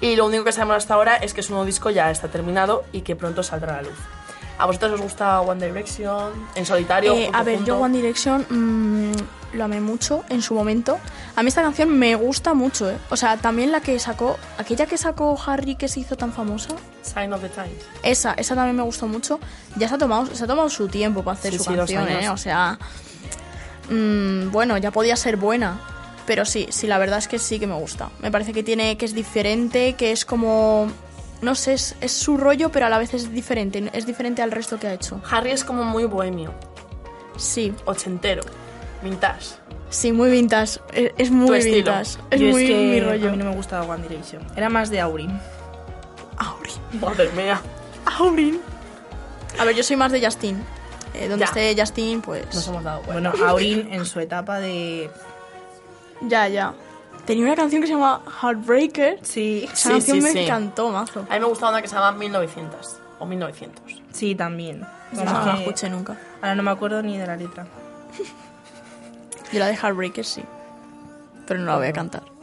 S1: y lo único que sabemos hasta ahora es que su nuevo disco ya está terminado y que pronto saldrá a la luz. ¿A vosotros os gusta One Direction? ¿En solitario?
S2: Eh,
S1: junto,
S2: a ver, yo
S1: junto?
S2: One Direction mm, lo amé mucho en su momento. A mí esta canción me gusta mucho, ¿eh? O sea, también la que sacó, aquella que sacó Harry que se hizo tan famosa.
S1: Sign of the Times.
S2: Esa, esa también me gustó mucho. Ya se ha tomado, se ha tomado su tiempo para hacer
S1: Sí,
S2: su
S1: sí,
S2: canción. ¿eh? O sea, mm, bueno, ya podía ser buena. Pero sí, sí, la verdad es que sí que me gusta. Me parece que tiene, que es diferente, que es como, no sé, es, es su rollo, pero a la vez es diferente, es diferente al resto que ha hecho.
S1: Harry es como muy bohemio,
S2: Sí,
S1: ochentero, vintage.
S2: sí, muy vintage. Es, es muy vintage. Es
S3: Yo
S2: muy
S3: es que
S2: mi
S3: a
S2: rollo.
S3: mí no me gustaba One Direction. Era más de Aurin.
S2: Aurin.
S1: Madre mía.
S2: Aurin. A ver, yo soy más de Justin. Eh, donde
S1: Ya.
S2: esté Justin, pues.
S1: Nos hemos dado cuenta.
S3: Bueno, Aurin en su etapa de...
S2: Ya, ya. Tenía una canción que se llama Heartbreaker.
S3: Sí,
S2: Esa
S1: Sí,
S2: canción
S1: sí,
S2: me
S1: sí.
S2: encantó, mazo.
S1: A mí me gustaba una que se llama 1900 o 1900.
S3: sí, también. Vamos
S2: no la escuché nunca.
S3: Ahora no me acuerdo ni de la letra.
S2: Yo la de Heartbreaker sí. Pero no la voy a cantar.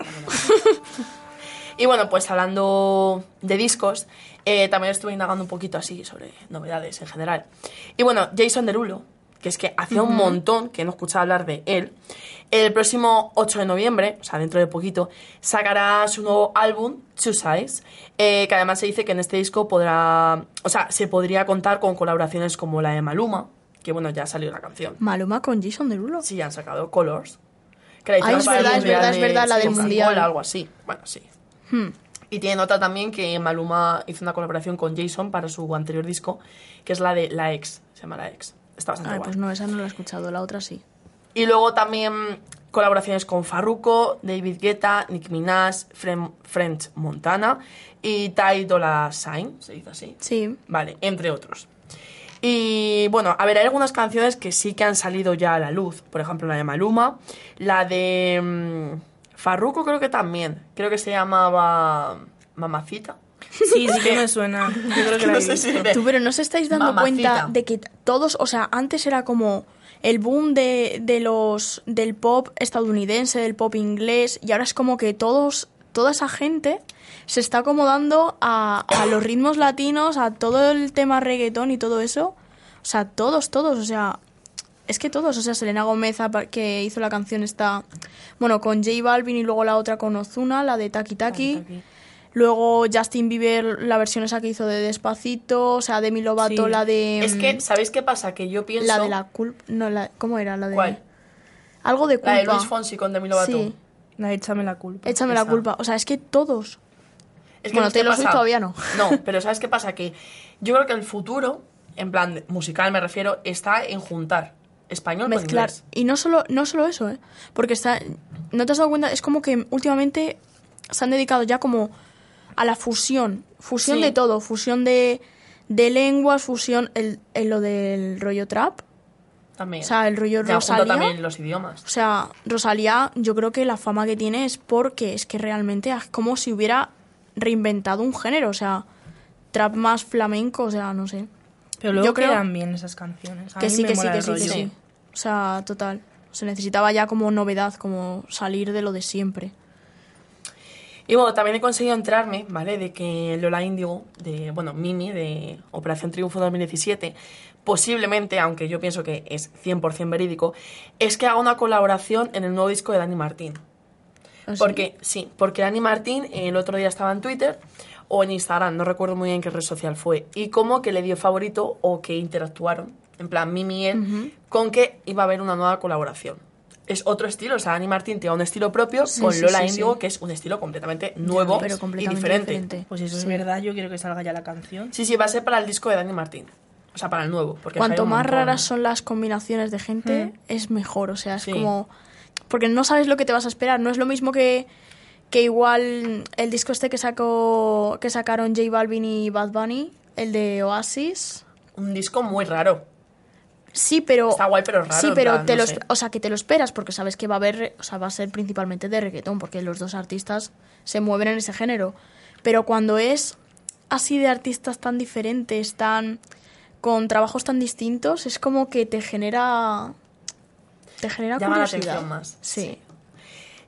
S1: Y bueno, pues hablando de discos, eh, también estuve indagando un poquito así sobre novedades en general. Y bueno, Jason Derulo, que es que hacía un montón que no escuchaba hablar de él, el próximo 8 de noviembre, o sea, dentro de poquito, sacará su nuevo álbum, Two Sides, eh, que además se dice que en este disco podrá, o sea, se podría contar con colaboraciones como la de Maluma, que bueno, ya salió la canción.
S2: Maluma con Jason Derulo.
S1: Sí, han sacado Colors. Que la
S2: Ay, es verdad, es verdad, es
S1: de-
S2: verdad, la del Mundial.
S1: algo así. Bueno, sí.
S2: Hmm.
S1: Y tiene otra también que Maluma hizo una colaboración con Jason para su anterior disco, que es la de La Ex. Se llama La Ex. Está bastante guay.
S2: pues no, esa no la he escuchado, la otra sí.
S1: Y luego también colaboraciones con Farruko, David Guetta, Nick Minaj, Fren- French Montana y Ty Dolla Sign, se dice así.
S2: Sí.
S1: Vale, entre otros. Y bueno, a ver, hay algunas canciones que sí que han salido ya a la luz. Por ejemplo, la de Maluma, la de mm, Farruko creo que también. Creo que se llamaba Mamacita.
S3: Sí, sí que me suena. Yo creo que la
S1: No
S3: he
S1: sé si
S3: visto.
S1: de-
S2: Tú, pero ¿no os estáis dando
S1: Mamacita.
S2: cuenta de que todos, o sea, antes era como el boom de, de los del pop estadounidense, del pop inglés, y ahora es como que todos, toda esa gente se está acomodando a, a los ritmos latinos, a todo el tema reggaetón y todo eso. O sea, todos, todos, o sea, es que todos, o sea, Selena Gómez que hizo la canción está, bueno, con J Balvin y luego la otra con Ozuna, la de Taki Taki. Luego Justin Bieber, la versión esa que hizo de Despacito, o sea, Demi Lovato,
S3: Sí.
S2: la de...
S1: Es que, ¿sabéis qué pasa? Que yo pienso...
S2: mm, La de la culpa... No, la, ¿cómo era? La de...
S1: ¿Cuál?
S2: Algo de culpa.
S1: La de Luis Fonsi con Demi Lovato.
S2: Sí,
S3: La de Échame la culpa.
S2: échame la culpa. O sea, es que todos...
S1: Es
S2: Bueno,
S1: ¿sabes qué
S2: Taylor Swift
S1: pasa?
S2: todavía no.
S1: No, pero ¿sabes qué pasa? Que yo creo que el futuro, en plan musical me refiero, está en juntar español con
S2: Mezclar.
S1: inglés.
S2: Y no solo, no solo eso, ¿eh? Porque está... ¿No te has dado cuenta? Es como que últimamente se han dedicado ya como a la fusión. Fusión
S1: Sí.
S2: de todo. Fusión de, de lenguas, fusión... El, el- lo del rollo trap.
S1: También.
S2: O sea, el rollo
S1: Ya
S2: Rosalía.
S1: también los idiomas.
S2: O sea, Rosalía, yo creo que la fama que tiene es porque es que realmente es como si hubiera reinventado un género, o sea, trap más flamenco, o sea, no sé.
S3: Pero luego
S2: Yo creo-
S3: quedan bien esas canciones. A
S2: Que
S3: mí
S2: sí,
S3: me
S2: que sí, que sí, que sí. O sea, total. Se necesitaba ya como novedad, como salir de lo de siempre.
S1: Y bueno, también he conseguido enterarme, ¿vale? De que Lola Índigo, de, bueno, Mimi, de Operación Triunfo 2017, posiblemente, aunque yo pienso que es 100% verídico, es que haga una colaboración en el nuevo disco de Dani Martín.
S2: ¿O sí?
S1: Porque, sí, porque Dani Martín el otro día estaba en Twitter o en Instagram, no recuerdo muy bien qué red social fue, y como que le dio favorito o que interactuaron, en plan Mimi y él, con que iba a haber una nueva colaboración. Es otro estilo, o sea, Dani Martín tiene un estilo propio
S2: Sí,
S1: con
S2: sí,
S1: Lola
S2: sí.
S1: que es un estilo completamente nuevo
S2: pero
S1: y
S2: completamente
S1: diferente.
S2: diferente.
S3: Pues eso es verdad, yo quiero que salga ya la canción.
S1: Sí, sí, va a ser para el disco de Dani Martín. O sea, para el nuevo. Porque
S2: Cuanto más
S1: montón.
S2: raras son las combinaciones de gente, es mejor, o sea, es como... Porque no sabes lo que te vas a esperar, no es lo mismo que, que igual el disco este que, sacó, que sacaron J Balvin y Bad Bunny, el de Oasis...
S1: Un disco muy raro.
S2: Sí, pero.
S1: Está guay, pero raro,
S2: Sí, pero
S1: plan,
S2: te
S1: no
S2: lo,
S1: sé.
S2: esp- o sea, que te lo esperas porque sabes que va a haber, o sea, va a ser principalmente de reggaetón porque los dos artistas se mueven en ese género. Pero cuando es así de artistas tan diferentes, tan con trabajos tan distintos, es como que te genera te genera
S1: Llama la
S2: curiosidad.
S1: atención más,
S2: Sí.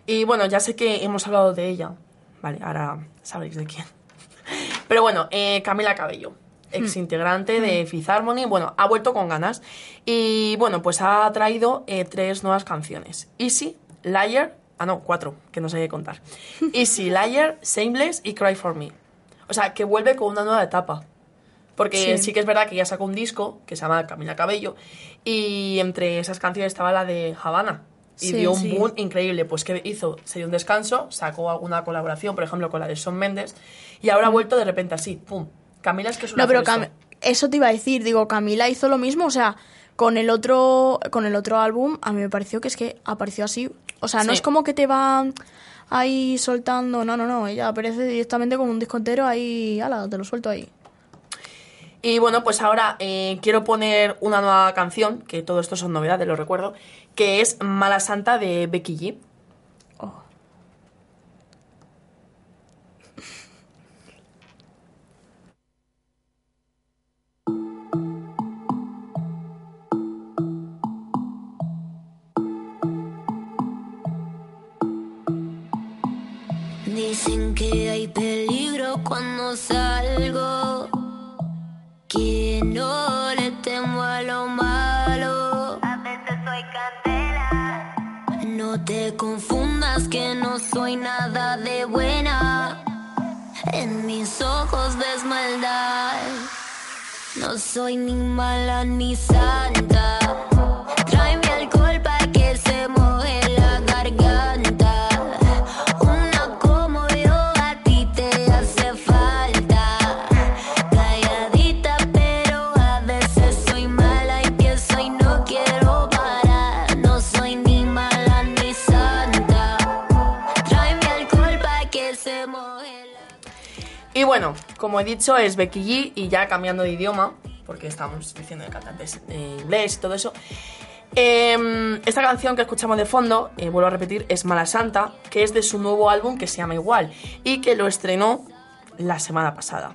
S1: Y bueno, ya sé que hemos hablado de ella. Vale, ahora sabréis de quién. Pero bueno, eh, Camila Cabello. Ex integrante de Fifth Harmony, bueno, ha vuelto con ganas. Y bueno, pues ha traído eh, tres nuevas canciones. Easy, Liar, ah no, cuatro, que no sé qué contar. Easy, Liar, Shameless y Cry For Me. O sea, que vuelve con una nueva etapa. Porque sí.
S2: Sí.
S1: que es verdad que ya sacó un disco que se llama Camila Cabello y entre esas canciones estaba la de Havana. Y
S2: Sí,
S1: dio un
S3: sí.
S1: boom increíble. Pues que hizo, se dio un descanso, sacó alguna colaboración, por ejemplo, con la de Son Mendes, y ahora ha vuelto de repente así, ¡pum! Camila es que suele
S2: No, pero Cam- eso te iba a decir, digo, Camila hizo lo mismo, o sea, con el otro con el otro álbum a mí me pareció que es que apareció así, o sea, no es como que te va ahí soltando, no, no, no, ella aparece directamente con un disco entero ahí, ala, te lo suelto ahí.
S1: Y bueno, pues ahora eh, quiero poner una nueva canción, que todo esto son novedades, lo recuerdo, que es Mala Santa de Becky G.
S5: Dicen que hay peligro cuando salgo, que no le temo a lo malo. A veces soy candela. No te confundas que no soy nada de buena. En mis ojos ves maldad. No soy ni mala ni santa. Como
S1: he dicho, es Becky G y ya cambiando de idioma, porque estamos diciendo de cantantes de inglés y todo eso. eh, esta canción que escuchamos de fondo, eh, vuelvo a repetir, es Mala Santa, que es de su nuevo álbum que se llama igual y que lo estrenó la semana pasada.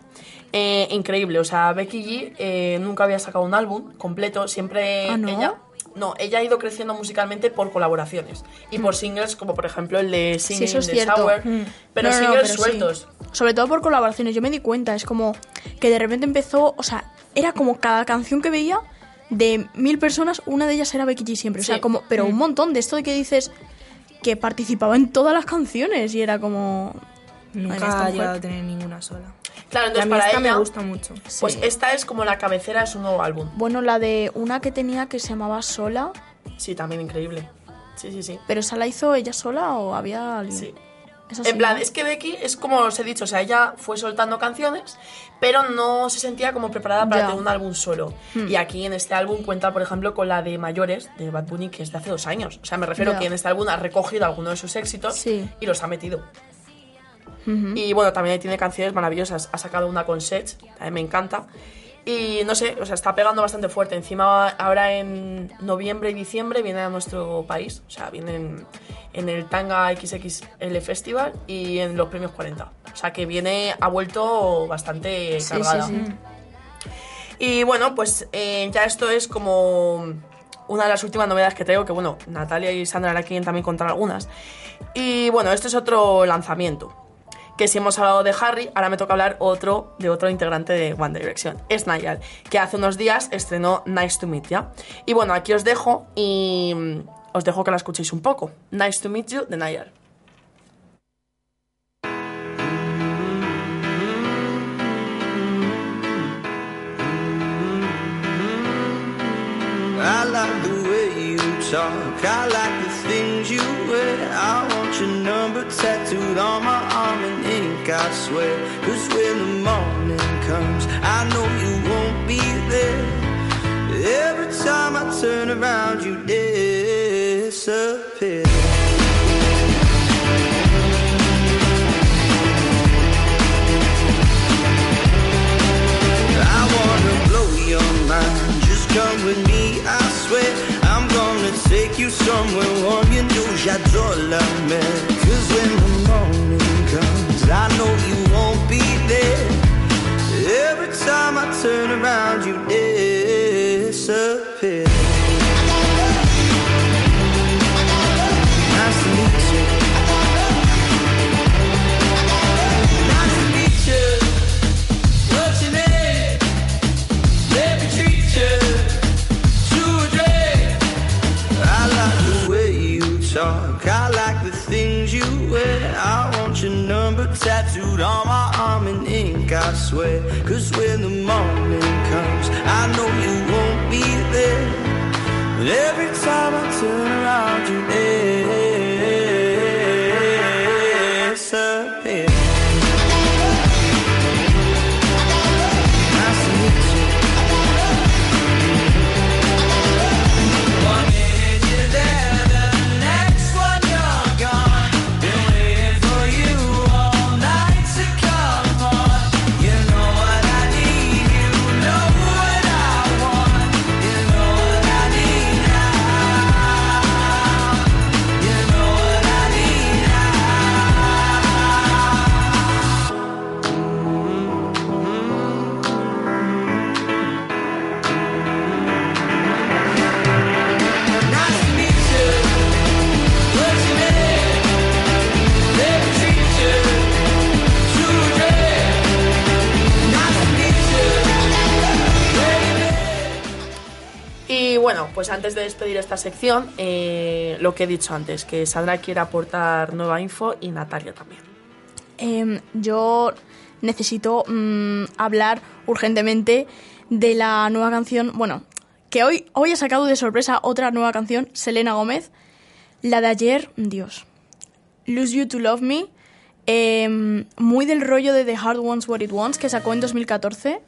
S1: Eh, increíble, o sea, Becky G eh, nunca había sacado un álbum completo, siempre
S2: ¿Ah, no?
S1: ella... No, ella ha ido creciendo musicalmente por colaboraciones y por singles como por ejemplo el de Singing
S2: Mm. Sí, eso es
S1: in the
S2: cierto.
S1: Shower,
S2: Mm.
S1: pero
S2: No, no, no,
S1: singles
S2: pero sí.
S1: sueltos.
S2: Sobre todo por colaboraciones, yo me di cuenta, es como que de repente empezó, o sea, era como cada canción que veía de mil personas, una de ellas era Becky G siempre, o sea, como, pero un montón de esto de que dices que participaba en todas las canciones y era como...
S3: Nunca ha llegado a tener ninguna sola.
S1: Claro,
S3: Y a
S1: entonces
S3: mí
S1: para
S3: esta
S1: ella,
S3: me gusta mucho.
S1: pues
S2: Sí.
S1: esta es como la cabecera de su nuevo álbum.
S2: Bueno, la de una que tenía que se llamaba Sola,
S1: Sí, también increíble. Sí, sí, sí.
S2: pero esa la hizo ella sola o había alguien.
S1: Sí. En plan,
S2: ¿no?
S1: es que Becky es como os he dicho, o sea, ella fue soltando canciones, pero no se sentía como preparada para
S2: Ya.
S1: tener un álbum solo.
S2: Hmm.
S1: Y aquí en este álbum cuenta, por ejemplo, con la de Mayores, de Bad Bunny, que es de hace dos años. O sea, me refiero
S2: Ya.
S1: que en este álbum ha recogido algunos de sus éxitos
S2: Sí.
S1: y los ha metido. Y bueno, también tiene canciones maravillosas. Ha sacado una con Sech, también me encanta. Y no sé, o sea, está pegando bastante fuerte. Encima, ahora en noviembre y diciembre viene a nuestro país. O sea, viene en, en el Tanga XXL Festival y en los premios 40. O sea, que viene, ha vuelto bastante cargada.
S2: sí, sí.
S1: Y bueno, pues eh, ya esto es como una de las últimas novedades que traigo, que bueno, Natalia y Sandra ahora quieren también contar algunas. Y bueno, este es otro lanzamiento. Que si hemos hablado de Harry, ahora me toca hablar otro de otro integrante de One Direction. Es Niall, que hace unos días estrenó Nice to Meet Ya. Y bueno, aquí os dejo y mm, os dejo que la escuchéis un poco. Nice to Meet You de Niall.
S6: You wear. I want your number tattooed on my arm in ink, I swear. Cause when the morning comes, I know you won't be there. Every time I turn around, you disappear. I wanna blow your mind. Just come with me, take you somewhere warm. You know j'adore la mer. Cause when the morning comes, I know you won't be there. Every time I turn around, you disappear. I like the things you wear. I want your number tattooed on my arm in ink, I swear. Cause when the morning comes, I know you won't be there. But every time I turn around, you're there,
S1: sir. Bueno, pues antes de despedir esta sección, eh, lo que he dicho antes, que Sandra quiere aportar nueva info y Natalia también.
S2: Em, yo necesito mm, hablar urgentemente de la nueva canción. Bueno, que hoy, hoy sacado de sorpresa otra nueva canción, Selena Gómez. La de ayer, Dios. Lose You to Love Me. em, muy del rollo de The Hard Wants What It Wants, que sacó en 2014.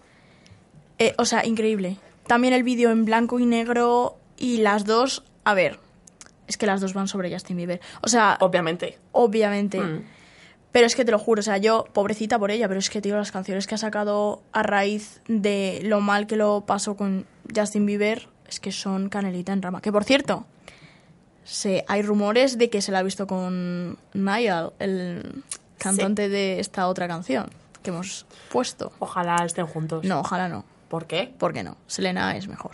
S2: Eh, o sea, increíble. También el vídeo en blanco y negro. Y las dos, a ver. Es que las dos van sobre Justin Bieber. O sea,
S1: Obviamente.
S2: obviamente.
S1: Mm.
S2: Pero es que te lo juro, o sea, yo, pobrecita por ella, pero es que, tío, las canciones que ha sacado a raíz de lo mal que lo pasó con Justin Bieber, es que son canelita en rama. Que por cierto, se, hay rumores de que se la ha visto con Niall, el cantante de esta otra canción que hemos puesto.
S1: Ojalá estén juntos.
S2: No, ojalá no.
S1: ¿Por qué?
S2: ¿Por qué no? Selena es mejor.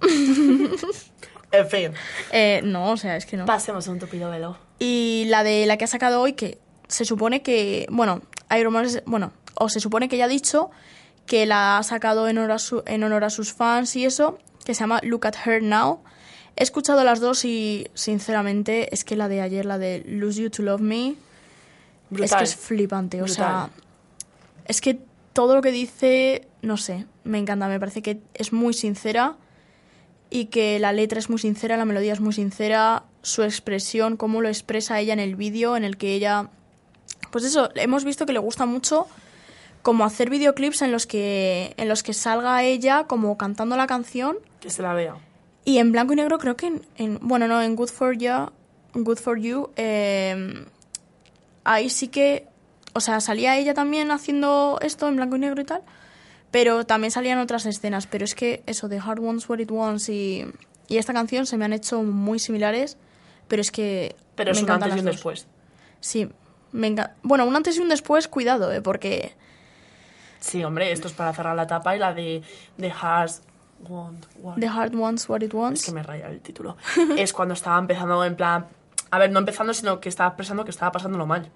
S1: En fin,
S2: Eh, no, o sea, es que no.
S1: pasemos un tupido velo.
S2: Y la de la que ha sacado hoy, que se supone que, bueno, hay rumores, bueno, o se supone que ya ha dicho que la ha sacado en honor a, su- en honor a sus fans y eso, que se llama Look at Her Now. He escuchado las dos y, sinceramente, es que la de ayer, la de Lose You to Love Me, es
S1: Brutal.
S2: que es flipante. O sea, es que todo lo que dice, no sé, me encanta. Me parece que es muy sincera y que la letra es muy sincera, la melodía es muy sincera, su expresión, cómo lo expresa ella en el vídeo, en el que ella. Pues eso, hemos visto que le gusta mucho como hacer videoclips en los que en los que salga ella como cantando la canción
S1: Que se la vea.
S2: y en blanco y negro creo que en, en- bueno no en Good for You Good for You eh, ahí sí que o sea salía ella también haciendo esto en blanco y negro y tal pero también salían otras escenas pero es que eso de Hard Wants What It Wants y, y esta canción se me han hecho muy similares pero es que
S1: Pero
S2: me
S1: es un
S2: encantan
S1: antes y un
S2: dos.
S1: después.
S2: sí me enca- bueno un antes y un después cuidado eh, porque
S1: Sí, hombre, esto es para cerrar la etapa y la de The Hearts Want What.
S2: The Hard Wants What It Wants
S1: Es que me raya el título. es cuando estaba empezando en plan. A ver, no empezando, sino que estaba expresando que estaba pasándolo mal.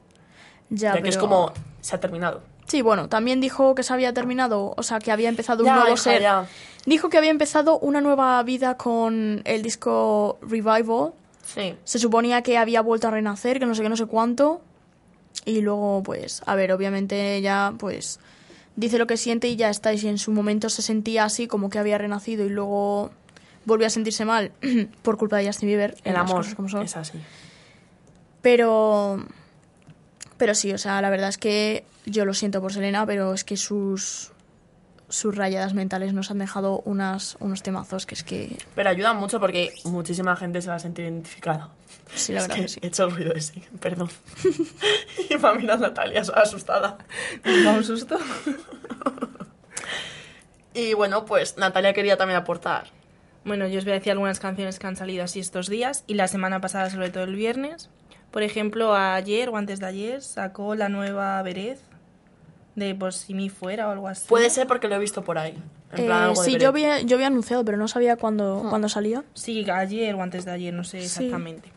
S2: Ya,
S1: Ya, que es
S2: pero-
S1: como. Se ha terminado.
S2: Sí, bueno, también dijo que se había terminado, o sea, que había empezado un
S1: Ya,
S2: nuevo
S1: hija,
S2: ser.
S1: ya.
S2: Dijo que había empezado una nueva vida con el disco Revival.
S1: Sí.
S2: Se suponía que había vuelto a renacer, que no sé qué, no sé cuánto. Y luego, pues, a ver, obviamente ella, pues, dice lo que siente y ya está. Y si en su momento se sentía así, como que había renacido y luego volvió a sentirse mal por culpa de Justin Bieber.
S1: El amor
S2: cosas como son.
S1: es así.
S2: Pero. Pero sí, o sea, la verdad es que yo lo siento por Selena, pero es que sus. Sus rayadas mentales nos han dejado unas, unos temazos que es que.
S1: Pero ayuda mucho porque muchísima gente se va a sentir identificada.
S2: Sí, la
S1: Es
S2: verdad
S1: que
S2: que sí.
S1: He hecho el ruido ese, perdón. y va a mirar Natalia asustada.
S3: ¿Me da un susto?
S1: Y bueno, pues Natalia quería también aportar.
S3: Bueno, yo os voy a decir algunas canciones que han salido así estos días y la semana pasada, sobre todo el viernes. Por ejemplo, ayer o antes de ayer sacó la nueva Berez de Por si mi fuera o algo así.
S1: Puede ser porque lo he visto por ahí. En plan,
S2: Eh,
S1: algo
S2: sí, yo había, yo había anunciado, pero no sabía cuándo, cuándo salía.
S3: Sí, ayer o antes de ayer, no sé
S2: Sí.
S3: exactamente.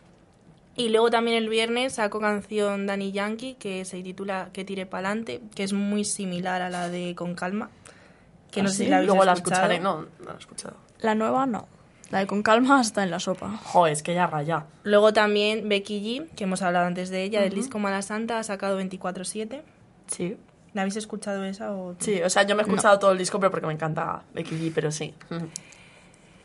S3: Y luego también el viernes sacó canción Danny Yankee que se titula Que tire pa'lante, que es muy similar a la de Con calma. Que no
S1: ¿Ah,
S3: sé
S1: sí?
S3: si la habéis
S1: Luego la escucharé. No, no la he escuchado.
S2: La nueva no. La de con calma está en la sopa.
S1: Joder, es que ya raya.
S3: Luego también Becky G, que hemos hablado antes de ella, del disco Mala Santa, ha sacado 24-7.
S1: Sí.
S3: ¿La habéis escuchado esa o...?
S1: Sí, o sea, yo me he escuchado todo el disco, pero porque me encanta Becky G, pero sí.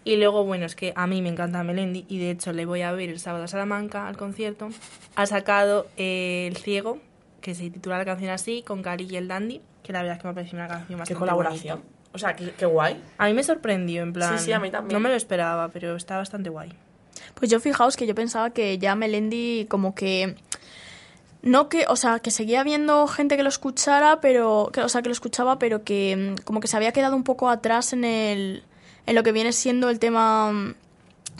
S3: Y luego, bueno, es que a mí me encanta Melendi y de hecho le voy a ver el sábado a Salamanca al concierto. Ha sacado eh, El Ciego, que se titula la canción así, con Cari y el Dandy, que la verdad es que me ha parecido una canción
S1: Qué
S3: bastante
S1: colaboración.
S3: bonita.
S1: O sea, qué, qué guay.
S3: A mí me sorprendió, en plan...
S1: Sí, sí, a mí también.
S3: No me lo esperaba, pero está bastante guay.
S2: Pues yo fijaos que yo pensaba que ya Melendi como que no que, o sea, que seguía habiendo gente que lo escuchara, pero que, o sea, que lo escuchaba, pero que mm, como que se había quedado un poco atrás en el en lo que viene siendo el tema mm,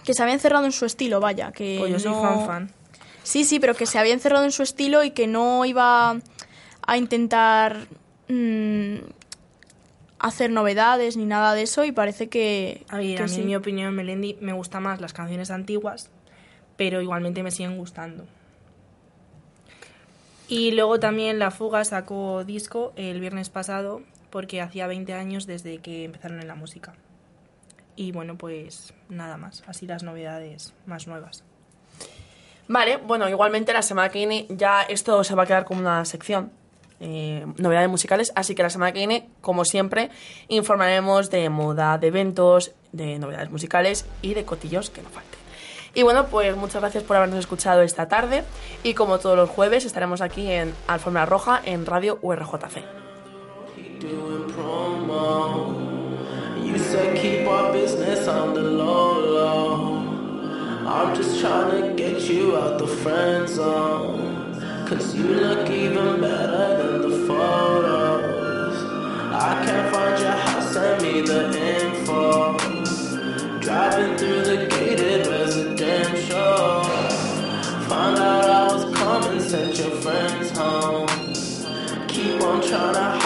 S2: que se había encerrado en su estilo, vaya, que
S3: Pues yo soy
S2: no-
S3: fan fan.
S2: Sí, sí, pero que se había encerrado en su estilo y que no iba a intentar mm, hacer novedades ni nada de eso y parece que,
S3: A ver,
S2: que
S3: a mí,
S2: sí.
S3: en mi opinión, Melendi me gusta más las canciones antiguas, pero igualmente me siguen gustando. Y luego también La Fuga sacó disco el viernes pasado, porque hacía 20 años desde que empezaron en la música. Y bueno, pues nada más, así las novedades más nuevas.
S1: Vale, bueno, igualmente la semana que viene ya esto se va a quedar como una sección. Eh, novedades musicales, así que la semana que viene, como siempre, informaremos de moda, de eventos, de novedades musicales y de cotillos que no falten. Y bueno, pues muchas gracias por habernos escuchado esta tarde y como todos los jueves estaremos aquí en Alfombra Roja en Radio URJC.
S6: Cause you look even better than the photos. I can't find your house, send me the info. Driving through the gated residential. Found out I was coming, sent your friends home. Keep on trying to